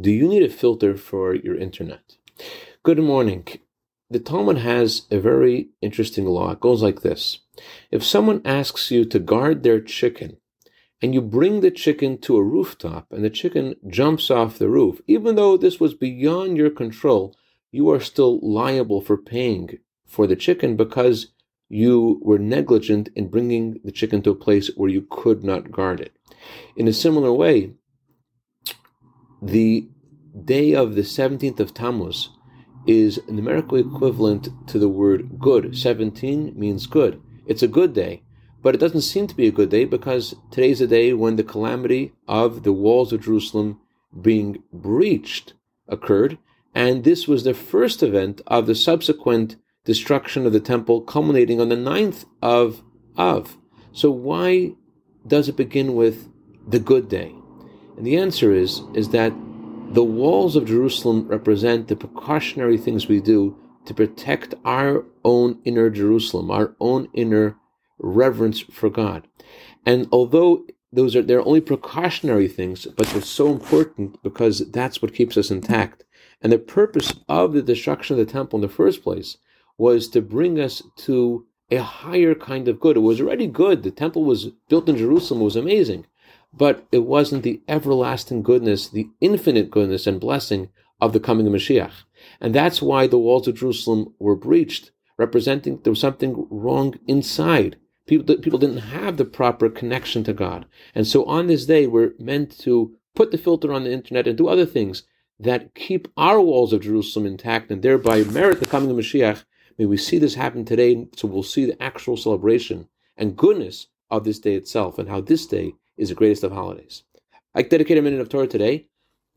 Do you need a filter for your internet? Good morning. The Talmud has a very interesting law. It goes like this If someone asks you to guard their chicken, and you bring the chicken to a rooftop, and the chicken jumps off the roof, even though this was beyond your control, you are still liable for paying for the chicken because you were negligent in bringing the chicken to a place where you could not guard it. In a similar way, the day of the 17th of Tammuz is numerically equivalent to the word good. 17 means good. It's a good day, but it doesn't seem to be a good day because today's a day when the calamity of the walls of Jerusalem being breached occurred, and this was the first event of the subsequent destruction of the temple culminating on the ninth of Av. So why does it begin with the good day? And the answer is, is that the walls of Jerusalem represent the precautionary things we do to protect our own inner Jerusalem, our own inner reverence for God. And although those are they're only precautionary things, but they're so important because that's what keeps us intact. And the purpose of the destruction of the temple in the first place was to bring us to a higher kind of good. It was already good. The temple was built in Jerusalem, it was amazing but it wasn't the everlasting goodness, the infinite goodness and blessing of the coming of Mashiach. And that's why the walls of Jerusalem were breached, representing there was something wrong inside. People, people didn't have the proper connection to God. And so on this day, we're meant to put the filter on the internet and do other things that keep our walls of Jerusalem intact and thereby merit the coming of Mashiach. May we see this happen today so we'll see the actual celebration and goodness of this day itself and how this day is the greatest of holidays. I dedicate a minute of Torah today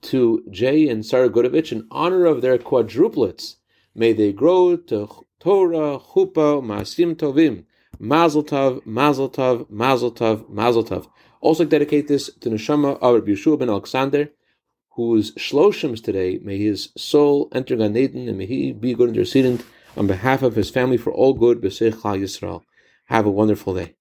to Jay and Sarah Gudovich in honor of their quadruplets. May they grow to Torah, Chupa, Masim Tovim, Mazel Tov, Mazel Tov, Mazel Tov, Mazel Tov. Also I dedicate this to Neshama of Rabbi Yeshua ben Alexander, whose Shloshim today. May his soul enter Gan Eden and may he be good intercedent on behalf of his family for all good, B'Seich Yisrael. Have a wonderful day.